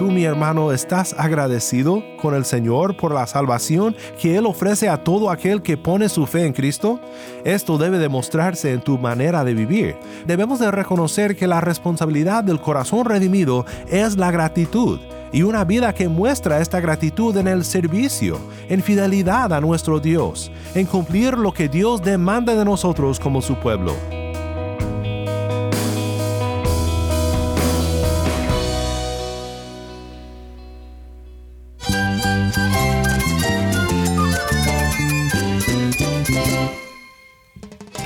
Tú, mi hermano, estás agradecido con el Señor por la salvación que Él ofrece a todo aquel que pone su fe en Cristo? Esto debe demostrarse en tu manera de vivir. Debemos de reconocer que la responsabilidad del corazón redimido es la gratitud y una vida que muestra esta gratitud en el servicio, en fidelidad a nuestro Dios, en cumplir lo que Dios demanda de nosotros como su pueblo.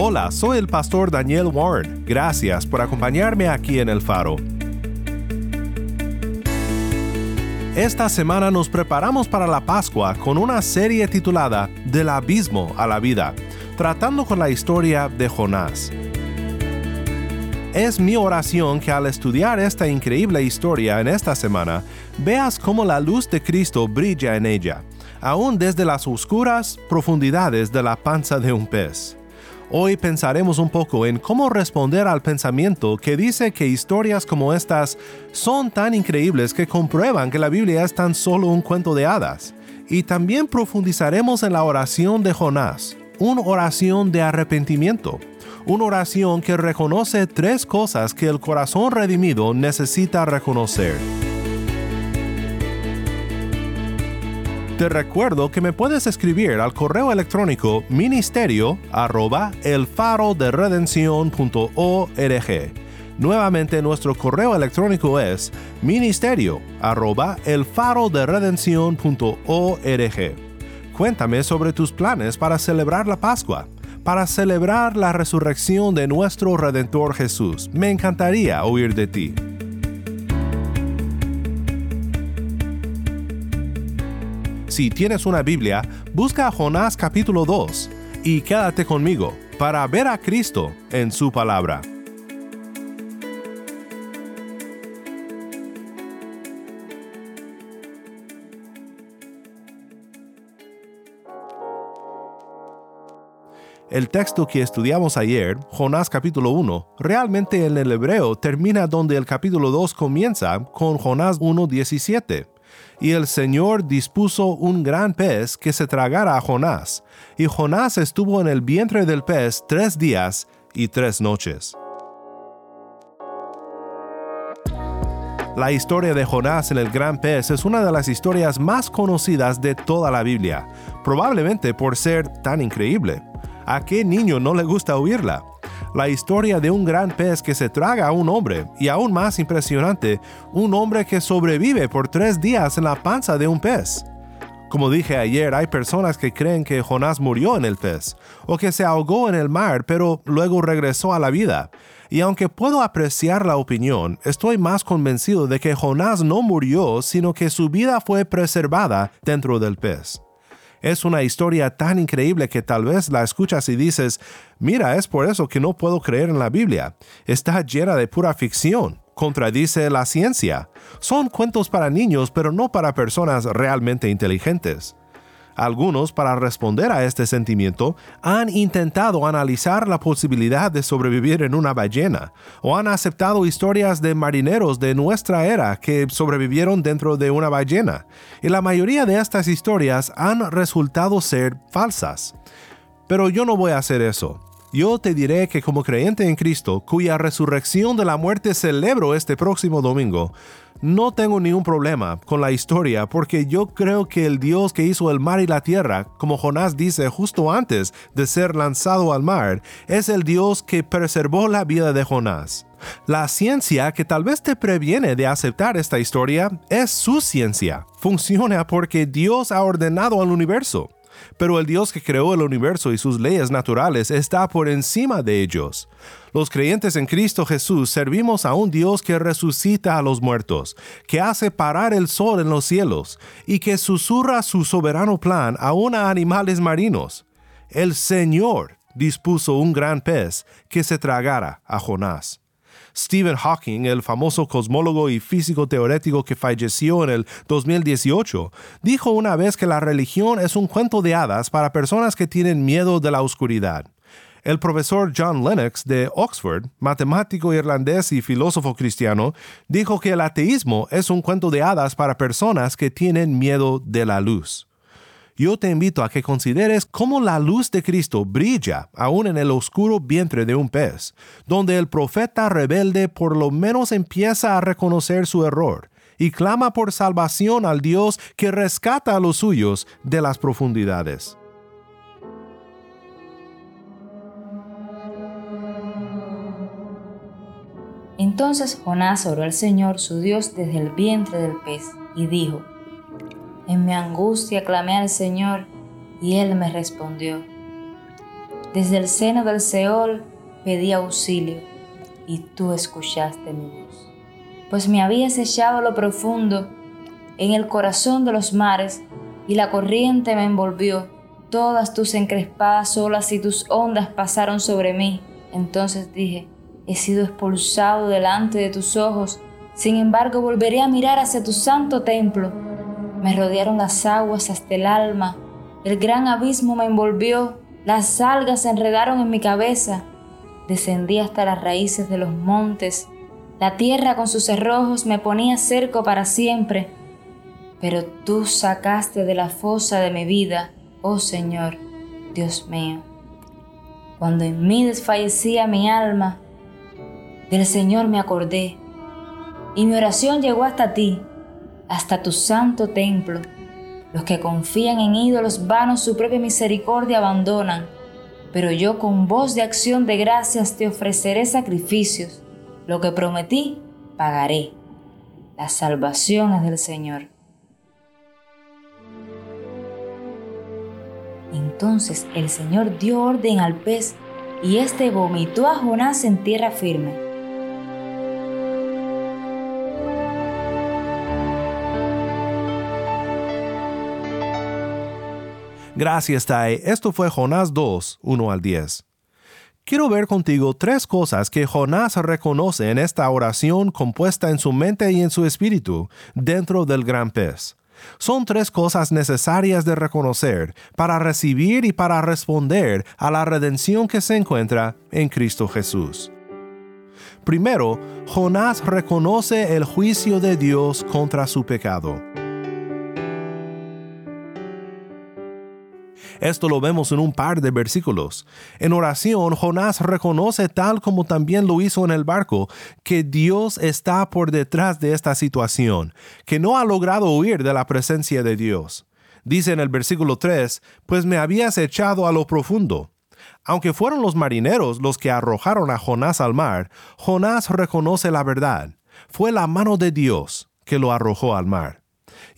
Hola, soy el pastor Daniel Warren. Gracias por acompañarme aquí en El Faro. Esta semana nos preparamos para la Pascua con una serie titulada Del abismo a la vida, tratando con la historia de Jonás. Es mi oración que al estudiar esta increíble historia en esta semana, veas cómo la luz de Cristo brilla en ella, aún desde las oscuras profundidades de la panza de un pez. Hoy pensaremos un poco en cómo responder al pensamiento que dice que historias como estas son tan increíbles que comprueban que la Biblia es tan solo un cuento de hadas. Y también profundizaremos en la oración de Jonás, una oración de arrepentimiento, una oración que reconoce tres cosas que el corazón redimido necesita reconocer. Te recuerdo que me puedes escribir al correo electrónico ministerio arroba el faro de Nuevamente nuestro correo electrónico es ministerio arroba el Cuéntame sobre tus planes para celebrar la Pascua, para celebrar la resurrección de nuestro Redentor Jesús. Me encantaría oír de ti. Si tienes una Biblia, busca Jonás capítulo 2 y quédate conmigo para ver a Cristo en su palabra. El texto que estudiamos ayer, Jonás capítulo 1, realmente en el hebreo termina donde el capítulo 2 comienza con Jonás 1.17 y el Señor dispuso un gran pez que se tragara a Jonás, y Jonás estuvo en el vientre del pez tres días y tres noches. La historia de Jonás en el gran pez es una de las historias más conocidas de toda la Biblia, probablemente por ser tan increíble. ¿A qué niño no le gusta oírla? La historia de un gran pez que se traga a un hombre, y aún más impresionante, un hombre que sobrevive por tres días en la panza de un pez. Como dije ayer, hay personas que creen que Jonás murió en el pez, o que se ahogó en el mar, pero luego regresó a la vida. Y aunque puedo apreciar la opinión, estoy más convencido de que Jonás no murió, sino que su vida fue preservada dentro del pez. Es una historia tan increíble que tal vez la escuchas y dices, mira, es por eso que no puedo creer en la Biblia. Está llena de pura ficción, contradice la ciencia. Son cuentos para niños, pero no para personas realmente inteligentes. Algunos, para responder a este sentimiento, han intentado analizar la posibilidad de sobrevivir en una ballena, o han aceptado historias de marineros de nuestra era que sobrevivieron dentro de una ballena, y la mayoría de estas historias han resultado ser falsas. Pero yo no voy a hacer eso. Yo te diré que como creyente en Cristo, cuya resurrección de la muerte celebro este próximo domingo, no tengo ningún problema con la historia porque yo creo que el Dios que hizo el mar y la tierra, como Jonás dice justo antes de ser lanzado al mar, es el Dios que preservó la vida de Jonás. La ciencia que tal vez te previene de aceptar esta historia es su ciencia. Funciona porque Dios ha ordenado al universo. Pero el Dios que creó el universo y sus leyes naturales está por encima de ellos. Los creyentes en Cristo Jesús servimos a un Dios que resucita a los muertos, que hace parar el sol en los cielos y que susurra su soberano plan aún a animales marinos. El Señor dispuso un gran pez que se tragara a Jonás. Stephen Hawking, el famoso cosmólogo y físico teórico que falleció en el 2018, dijo una vez que la religión es un cuento de hadas para personas que tienen miedo de la oscuridad. El profesor John Lennox de Oxford, matemático irlandés y filósofo cristiano, dijo que el ateísmo es un cuento de hadas para personas que tienen miedo de la luz yo te invito a que consideres cómo la luz de Cristo brilla aún en el oscuro vientre de un pez, donde el profeta rebelde por lo menos empieza a reconocer su error y clama por salvación al Dios que rescata a los suyos de las profundidades. Entonces Jonás oró al Señor su Dios desde el vientre del pez y dijo, en mi angustia clamé al Señor y Él me respondió. Desde el seno del Seol pedí auxilio y tú escuchaste mi voz. Pues me habías echado a lo profundo, en el corazón de los mares, y la corriente me envolvió. Todas tus encrespadas olas y tus ondas pasaron sobre mí. Entonces dije, he sido expulsado delante de tus ojos, sin embargo volveré a mirar hacia tu santo templo me rodearon las aguas hasta el alma, el gran abismo me envolvió, las algas se enredaron en mi cabeza, descendí hasta las raíces de los montes, la tierra con sus cerrojos me ponía cerco para siempre, pero tú sacaste de la fosa de mi vida, oh Señor, Dios mío. Cuando en mí desfallecía mi alma, del Señor me acordé, y mi oración llegó hasta ti hasta tu santo templo. Los que confían en ídolos vanos su propia misericordia abandonan, pero yo con voz de acción de gracias te ofreceré sacrificios. Lo que prometí, pagaré. La salvación es del Señor. Entonces el Señor dio orden al pez y éste vomitó a Jonás en tierra firme. Gracias, Tai. Esto fue Jonás 2, 1 al 10. Quiero ver contigo tres cosas que Jonás reconoce en esta oración compuesta en su mente y en su espíritu dentro del gran pez. Son tres cosas necesarias de reconocer para recibir y para responder a la redención que se encuentra en Cristo Jesús. Primero, Jonás reconoce el juicio de Dios contra su pecado. Esto lo vemos en un par de versículos. En oración, Jonás reconoce, tal como también lo hizo en el barco, que Dios está por detrás de esta situación, que no ha logrado huir de la presencia de Dios. Dice en el versículo 3, pues me habías echado a lo profundo. Aunque fueron los marineros los que arrojaron a Jonás al mar, Jonás reconoce la verdad. Fue la mano de Dios que lo arrojó al mar.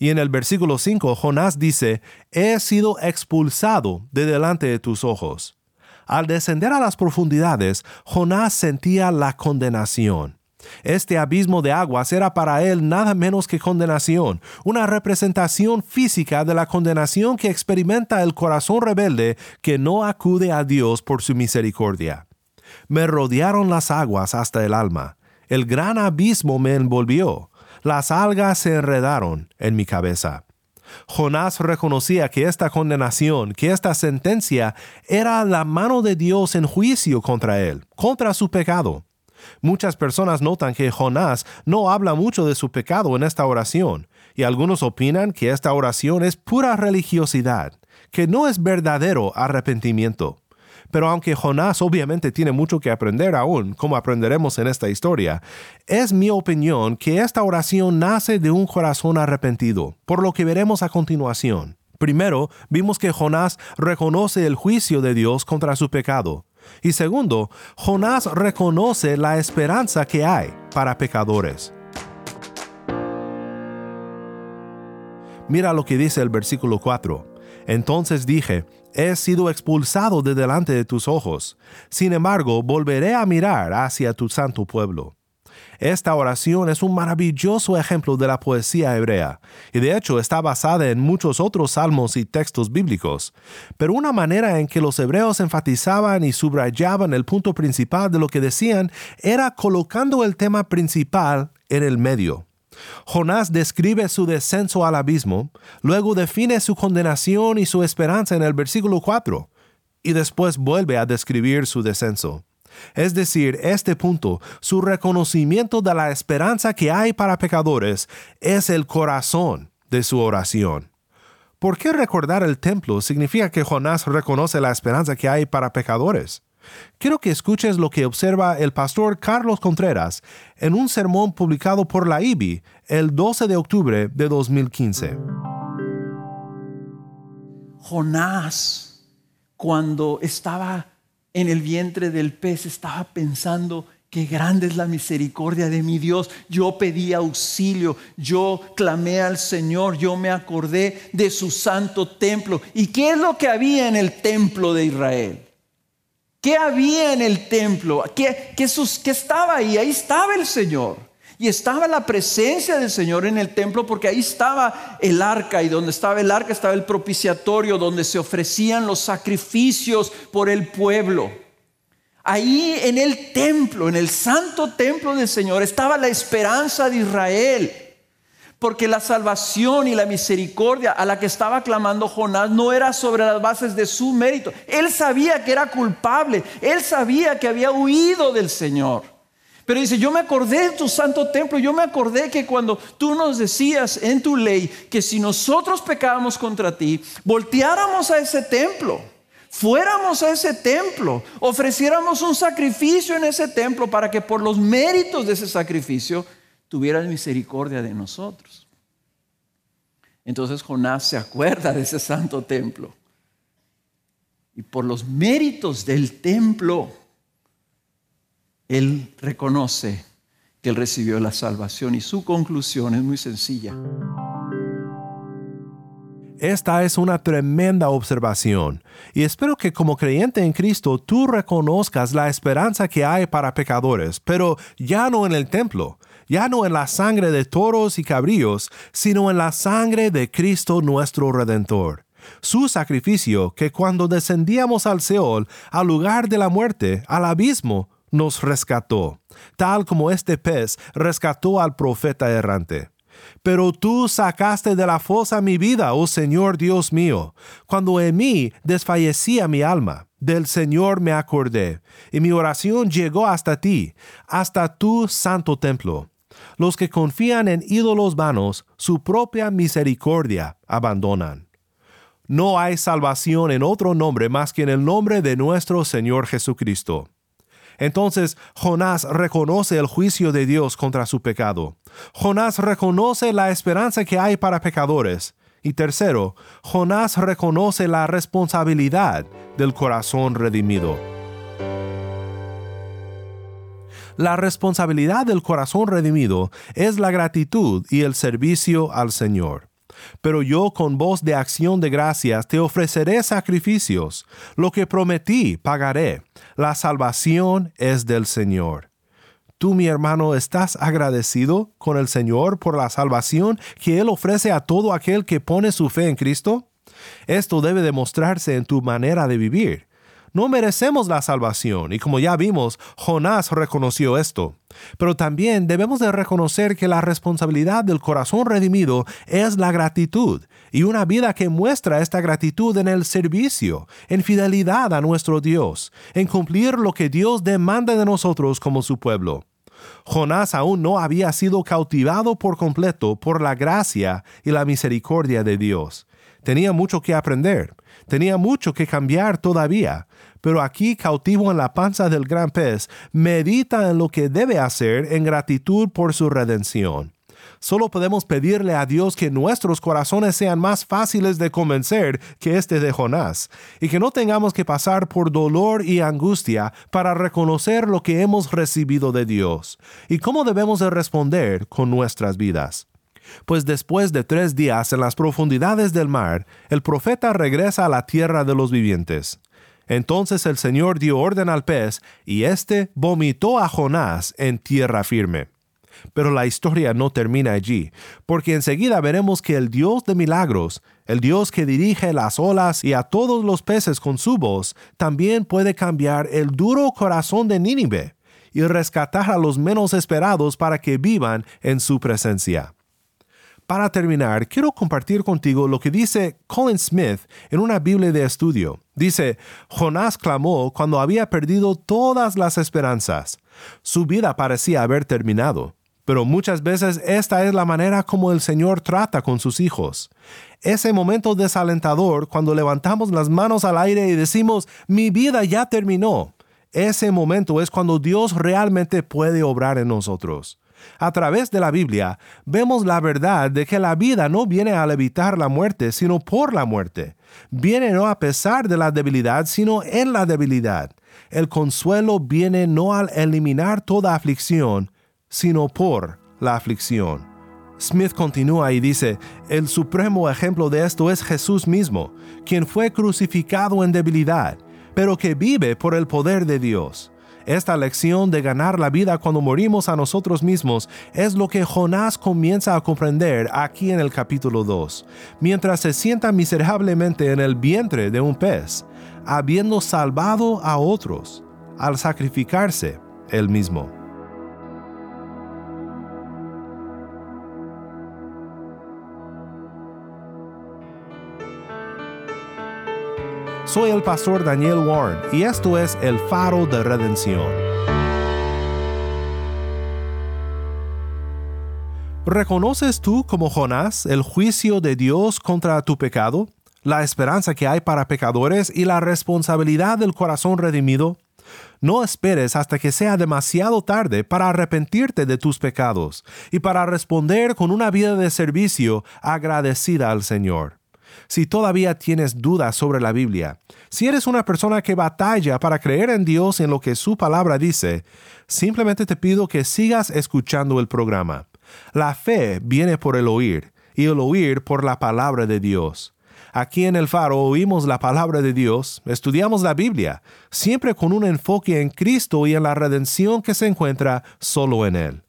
Y en el versículo 5, Jonás dice, He sido expulsado de delante de tus ojos. Al descender a las profundidades, Jonás sentía la condenación. Este abismo de aguas era para él nada menos que condenación, una representación física de la condenación que experimenta el corazón rebelde que no acude a Dios por su misericordia. Me rodearon las aguas hasta el alma, el gran abismo me envolvió, las algas se enredaron en mi cabeza. Jonás reconocía que esta condenación, que esta sentencia era la mano de Dios en juicio contra él, contra su pecado. Muchas personas notan que Jonás no habla mucho de su pecado en esta oración, y algunos opinan que esta oración es pura religiosidad, que no es verdadero arrepentimiento. Pero aunque Jonás obviamente tiene mucho que aprender aún, como aprenderemos en esta historia, es mi opinión que esta oración nace de un corazón arrepentido, por lo que veremos a continuación. Primero, vimos que Jonás reconoce el juicio de Dios contra su pecado. Y segundo, Jonás reconoce la esperanza que hay para pecadores. Mira lo que dice el versículo 4. Entonces dije, he sido expulsado de delante de tus ojos. Sin embargo, volveré a mirar hacia tu santo pueblo. Esta oración es un maravilloso ejemplo de la poesía hebrea, y de hecho está basada en muchos otros salmos y textos bíblicos, pero una manera en que los hebreos enfatizaban y subrayaban el punto principal de lo que decían era colocando el tema principal en el medio. Jonás describe su descenso al abismo, luego define su condenación y su esperanza en el versículo 4, y después vuelve a describir su descenso. Es decir, este punto, su reconocimiento de la esperanza que hay para pecadores, es el corazón de su oración. ¿Por qué recordar el templo significa que Jonás reconoce la esperanza que hay para pecadores? Quiero que escuches lo que observa el pastor Carlos Contreras en un sermón publicado por la IBI el 12 de octubre de 2015. Jonás, cuando estaba en el vientre del pez estaba pensando, qué grande es la misericordia de mi Dios. Yo pedí auxilio, yo clamé al Señor, yo me acordé de su santo templo. ¿Y qué es lo que había en el templo de Israel? ¿Qué había en el templo? ¿Qué, estaba ahí? Ahí estaba el Señor. Y estaba la presencia del Señor en el templo porque ahí estaba el arca y donde estaba el arca estaba el propiciatorio donde se ofrecían los sacrificios por el pueblo. Ahí en el templo, en el santo templo del Señor, estaba la esperanza de Israel. Porque la salvación y la misericordia a la que estaba clamando Jonás no era sobre las bases de su mérito. Él sabía que era culpable. Él sabía que había huido del Señor. Pero dice, yo me acordé de tu santo templo, yo me acordé que cuando tú nos decías en tu ley que si nosotros pecábamos contra ti, volteáramos a ese templo, fuéramos a ese templo, ofreciéramos un sacrificio en ese templo para que por los méritos de ese sacrificio tuvieras misericordia de nosotros. Entonces Jonás se acuerda de ese santo templo. Y por los méritos del templo, él reconoce que él recibió la salvación y su conclusión es muy sencilla. Esta es una tremenda observación y espero que como creyente en Cristo tú reconozcas la esperanza que hay para pecadores, pero ya no en el templo, ya no en la sangre de toros y cabríos, sino en la sangre de Cristo nuestro Redentor. Su sacrificio que cuando descendíamos al Seol, al lugar de la muerte, al abismo, nos rescató, tal como este pez rescató al profeta errante. Pero tú sacaste de la fosa mi vida, oh Señor Dios mío. Cuando en mí desfallecía mi alma, del Señor me acordé, y mi oración llegó hasta ti, hasta tu santo templo. Los que confían en ídolos vanos, su propia misericordia abandonan. No hay salvación en otro nombre más que en el nombre de nuestro Señor Jesucristo. Entonces Jonás reconoce el juicio de Dios contra su pecado. Jonás reconoce la esperanza que hay para pecadores. Y tercero, Jonás reconoce la responsabilidad del corazón redimido. La responsabilidad del corazón redimido es la gratitud y el servicio al Señor. Pero yo con voz de acción de gracias te ofreceré sacrificios. Lo que prometí pagaré. La salvación es del Señor. Tú, mi hermano, estás agradecido con el Señor por la salvación que Él ofrece a todo aquel que pone su fe en Cristo? Esto debe demostrarse en tu manera de vivir. No merecemos la salvación y como ya vimos, Jonás reconoció esto. Pero también debemos de reconocer que la responsabilidad del corazón redimido es la gratitud y una vida que muestra esta gratitud en el servicio, en fidelidad a nuestro Dios, en cumplir lo que Dios demanda de nosotros como su pueblo. Jonás aún no había sido cautivado por completo por la gracia y la misericordia de Dios. Tenía mucho que aprender, tenía mucho que cambiar todavía, pero aquí cautivo en la panza del gran pez, medita en lo que debe hacer en gratitud por su redención. Solo podemos pedirle a Dios que nuestros corazones sean más fáciles de convencer que este de Jonás, y que no tengamos que pasar por dolor y angustia para reconocer lo que hemos recibido de Dios, y cómo debemos de responder con nuestras vidas. Pues después de tres días en las profundidades del mar, el profeta regresa a la tierra de los vivientes. Entonces el Señor dio orden al pez, y éste vomitó a Jonás en tierra firme. Pero la historia no termina allí, porque enseguida veremos que el Dios de milagros, el Dios que dirige las olas y a todos los peces con su voz, también puede cambiar el duro corazón de Nínive y rescatar a los menos esperados para que vivan en su presencia. Para terminar, quiero compartir contigo lo que dice Colin Smith en una Biblia de estudio. Dice, Jonás clamó cuando había perdido todas las esperanzas. Su vida parecía haber terminado. Pero muchas veces esta es la manera como el Señor trata con sus hijos. Ese momento desalentador cuando levantamos las manos al aire y decimos, mi vida ya terminó. Ese momento es cuando Dios realmente puede obrar en nosotros. A través de la Biblia vemos la verdad de que la vida no viene al evitar la muerte, sino por la muerte. Viene no a pesar de la debilidad, sino en la debilidad. El consuelo viene no al eliminar toda aflicción, sino por la aflicción. Smith continúa y dice, el supremo ejemplo de esto es Jesús mismo, quien fue crucificado en debilidad, pero que vive por el poder de Dios. Esta lección de ganar la vida cuando morimos a nosotros mismos es lo que Jonás comienza a comprender aquí en el capítulo 2, mientras se sienta miserablemente en el vientre de un pez, habiendo salvado a otros al sacrificarse él mismo. Soy el pastor Daniel Warren y esto es El Faro de Redención. ¿Reconoces tú como Jonás el juicio de Dios contra tu pecado, la esperanza que hay para pecadores y la responsabilidad del corazón redimido? No esperes hasta que sea demasiado tarde para arrepentirte de tus pecados y para responder con una vida de servicio agradecida al Señor si todavía tienes dudas sobre la Biblia, si eres una persona que batalla para creer en Dios en lo que su palabra dice, simplemente te pido que sigas escuchando el programa. La fe viene por el oír y el oír por la palabra de Dios. Aquí en el faro oímos la palabra de Dios, estudiamos la Biblia, siempre con un enfoque en Cristo y en la redención que se encuentra solo en Él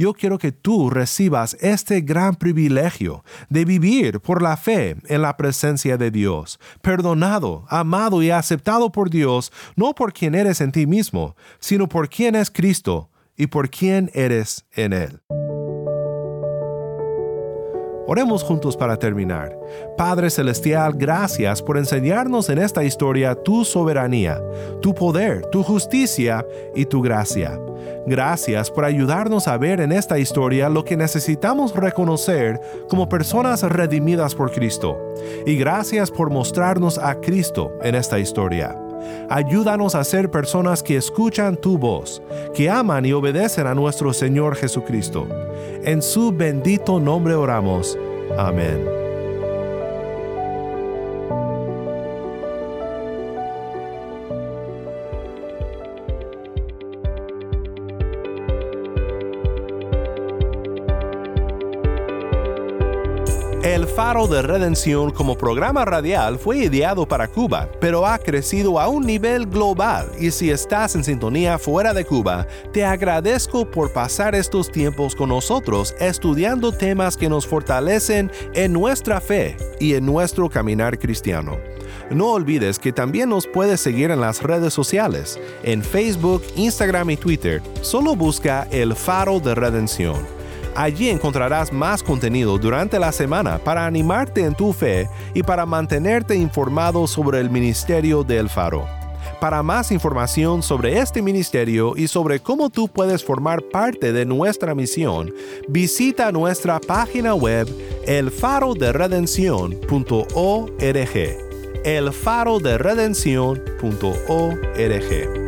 yo quiero que tú recibas este gran privilegio de vivir por la fe en la presencia de Dios, perdonado, amado y aceptado por Dios, no por quien eres en ti mismo, sino por quien es Cristo y por quien eres en Él. Oremos juntos para terminar. Padre Celestial, gracias por enseñarnos en esta historia tu soberanía, tu poder, tu justicia y tu gracia. Gracias por ayudarnos a ver en esta historia lo que necesitamos reconocer como personas redimidas por Cristo. Y gracias por mostrarnos a Cristo en esta historia. Ayúdanos a ser personas que escuchan tu voz, que aman y obedecen a nuestro Señor Jesucristo. En su bendito nombre oramos. Amén. Faro de Redención como programa radial fue ideado para Cuba, pero ha crecido a un nivel global y si estás en sintonía fuera de Cuba, te agradezco por pasar estos tiempos con nosotros estudiando temas que nos fortalecen en nuestra fe y en nuestro caminar cristiano. No olvides que también nos puedes seguir en las redes sociales, en Facebook, Instagram y Twitter. Solo busca el Faro de Redención. Allí encontrarás más contenido durante la semana para animarte en tu fe y para mantenerte informado sobre el ministerio del faro. Para más información sobre este ministerio y sobre cómo tú puedes formar parte de nuestra misión, visita nuestra página web elfaroderedención.org. elfaroderedención.org.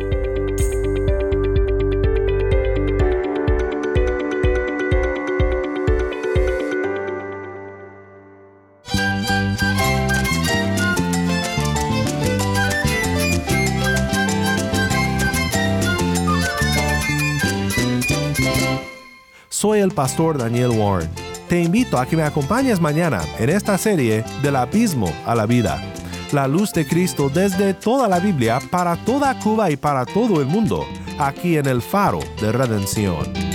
Soy el pastor Daniel Warren Te invito a que me acompañes mañana en esta serie Del abismo a la vida. La luz de Cristo desde toda la Biblia para toda Cuba y para todo el mundo, aquí en el faro de redención.